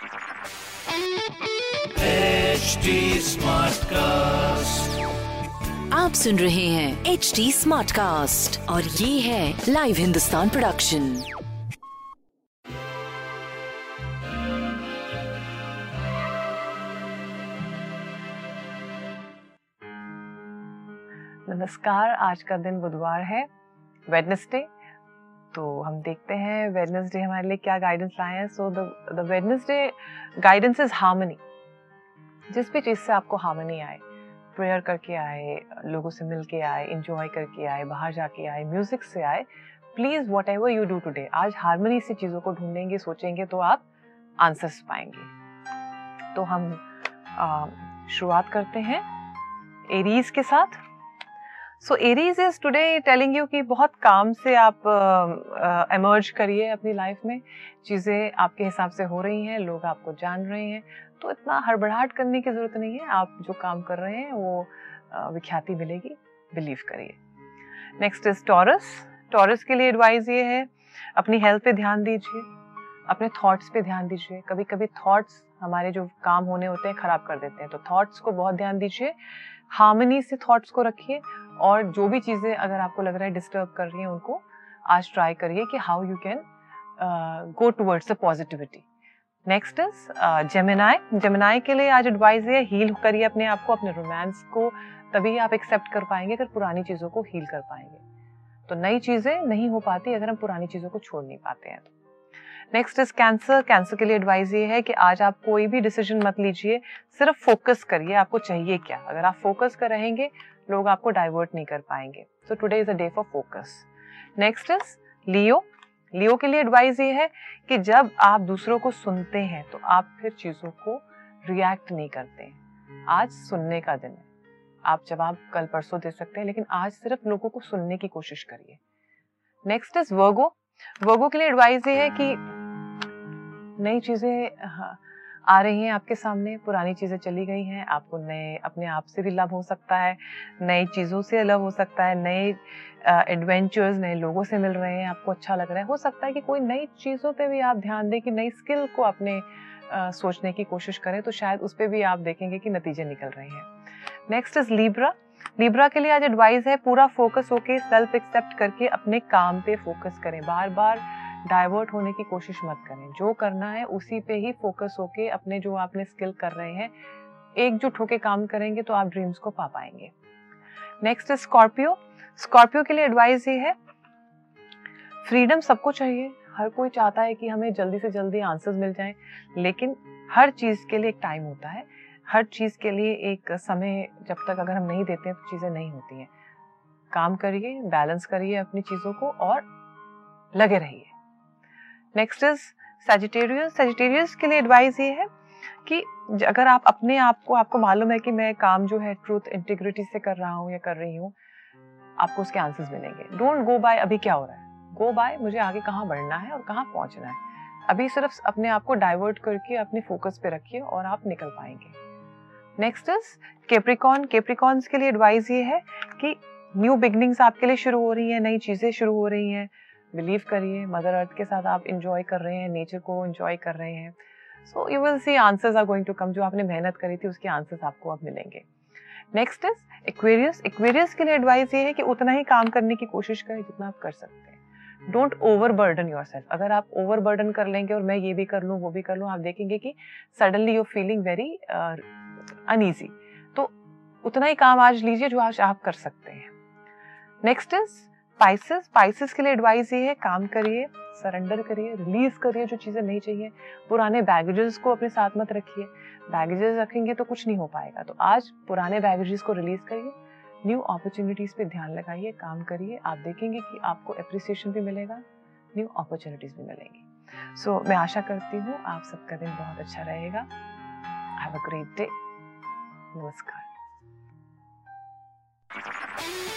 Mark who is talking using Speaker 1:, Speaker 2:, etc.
Speaker 1: HD Smartcast.
Speaker 2: आप सुन रहे हैं एच डी स्मार्ट कास्ट और ये है लाइव हिंदुस्तान प्रोडक्शन
Speaker 3: नमस्कार, आज का दिन बुधवार है वेडनेसडे तो हम देखते हैं वेडनेसडे हमारे लिए क्या गाइडेंस लाए हैं। So the Wednesday guidance is harmony जिस भी चीज़ से आपको हार्मनी आए प्रेयर करके आए, लोगों से मिल के आए इंजॉय करके आए, बाहर जाके आए म्यूज़िक से आए please whatever you do today आज हारमोनी से चीज़ों को ढूंढेंगे, सोचेंगे तो आप आंसर्स पाएँगे। तो हम शुरुआत करते हैं एरीज के साथ। So Aries is today telling you कि बहुत काम से आप एमर्ज uh, करिए अपनी लाइफ में। चीज़ें आपके हिसाब से हो रही हैं लोग आपको जान रहे हैं। तो इतना हड़बड़ाहट करने की ज़रूरत नहीं है। आप जो काम कर रहे हैं वो uh, विख्याति मिलेगी। बिलीव करिए। नेक्स्ट इज़ टॉरस टॉरस के लिए एडवाइस ये है अपनी हेल्थ पे ध्यान दीजिए। अपने थॉट्स पे ध्यान दीजिए। कभी कभी थॉट्स हमारे जो काम होने होते हैं खराब कर देते हैं। तो थॉट्स को बहुत ध्यान दीजिए। हार्मनी से थॉट्स को रखिए। और जो भी चीज़ें अगर आपको लग रहा है डिस्टर्ब कर रही हैं उनको, आज ट्राई करिए कि how you can go towards the positivity next is Gemini Gemini के लिए आज एडवाइस है हील करिए अपने आप को, अपने रोमांस को, तभी आप एक्सेप्ट कर पाएँगे अगर पुरानी चीज़ों को हील कर पाएँगे। तो नई चीज़ें नहीं हो पाती अगर हम पुरानी चीज़ों को छोड़ नहीं पाते हैं। तो नेक्स्ट इज़ कैंसर कैंसर के लिए एडवाइस ये है कि आज आप कोई भी डिसीज़न मत लीजिए, सिर्फ़ फोकस करिए आपको चाहिए क्या। अगर आप फोकस कर रहेंगे लोग आपको डाइवर्ट नहीं कर पाएँगे। So today is a day for focus next is Leo Leo के लिए एडवाइस ये है कि जब आप दूसरों को सुनते हैं तो आप फिर चीज़ों को रिएक्ट नहीं करते। आज सुनने का दिन है। आप जवाब कल परसों दे सकते हैं लेकिन आज सिर्फ़ लोगों को सुनने की कोशिश करिए। नेक्स्ट इज़ वर्गो वर्गो के लिए एडवाइस ये है कि नई चीज़ें हाँ, आ रही हैं आपके सामने पुरानी चीज़ें चली गई हैं आपको नए अपने आप से भी लाभ हो सकता है नई चीज़ों से अलग हो सकता है नए एडवेंचर्स नए लोगों से मिल रहे हैं आपको अच्छा लग रहा है। हो सकता है कि कोई नई चीज़ों पे भी आप ध्यान दें कि नई स्किल को अपने आ, सोचने की कोशिश करें तो शायद उस पर भी आप देखेंगे कि नतीजे निकल रहे हैं। नेक्स्ट इज़ लीब्रा लीब्रा के लिए आज एडवाइस है पूरा फोकस होके सेल्फ एक्सेप्ट करके अपने काम पे फोकस करें। बार बार डाइवर्ट होने की कोशिश मत करें। जो करना है, उसी पे ही फोकस होके अपने जो आपने स्किल कर रहे हैं, एकजुट होके काम करेंगे तो आप ड्रीम्स को पा पाएँगे। Next Scorpio. स्कॉर्पियो के लिए एडवाइस ये है, फ्रीडम सबको चाहिए। हर कोई चाहता है कि हमें जल्दी से जल्दी आंसर्स मिल जाएँ, लेकिन हर चीज़ के लिए एक टाइम होता है। हर चीज़ के लिए एक समय जब तक अगर हम नहीं देते हैं तो चीज़ें नहीं होती हैं। काम करिए, बैलेंस करिए अपनी चीज़ों को और लगे रहिए। नेक्स्ट इज़ सेजिटेरियस सेजिटेरियस के लिए एडवाइस ये है कि अगर आप अपने आप को, आपको मालूम है कि मैं काम जो है ट्रूथ इंटीग्रिटी से कर रहा हूँ या कर रही हूँ, आपको उसके आंसर्स मिलेंगे। डोंट गो बाय अभी क्या हो रहा है। गो बाय मुझे आगे कहाँ बढ़ना है और कहाँ पहुँचना है। अभी सिर्फ़ अपने आप को डाइवर्ट करके, अपने फोकस पे रखिए और आप निकल पाएँगे। नेक्स्ट इज़ केप्रिकॉन केप्रिकॉन्स के लिए एडवाइस ये है कि न्यू बिगनिंग्स आपके लिए शुरू हो रही हैं, नई चीज़ें शुरू हो रही हैं। बिलीव करिए, मदर अर्थ के साथ आप इंजॉय कर रहे हैं नेचर को इंजॉय कर रहे हैं। So you will see answers are going to come जो आपने मेहनत करी थी, उसके आंसर्स आपको अब मिलेंगे। नेक्स्ट इज़ एक्वेरियस एक्वेरियस के लिए एडवाइस ये है कि उतना ही काम करने की कोशिश करें जितना आप कर सकते हैं। Don't overburden yourself अगर आप ओवर बर्डन कर लेंगे और मैं ये भी कर लूँ, वो भी कर लूँ, आप देखेंगे कि suddenly you're feeling very uneasy तो उतना ही काम आज लीजिए जो आज आप कर सकते हैं। नेक्स्ट इज़ स्पाइसेस स्पाइसेस के लिए एडवाइस ये है काम करिए सरेंडर करिए रिलीज़ करिए जो चीज़ें नहीं चाहिए। पुराने बैगेजेस को अपने साथ मत रखिए। बैगेजेस रखेंगे तो कुछ नहीं हो पाएगा। तो आज पुराने बैगेजेस को रिलीज़ करिए न्यू अपॉर्चुनिटीज़ पे ध्यान लगाइए काम करिए। आप देखेंगे कि आपको अप्रिसिएशन भी मिलेगा न्यू अपॉर्चुनिटीज़ भी मिलेंगी। सो so, मैं आशा करती हूँ आप सबका दिन बहुत अच्छा रहेगा। हैव अ ग्रेट डे नमस्कार।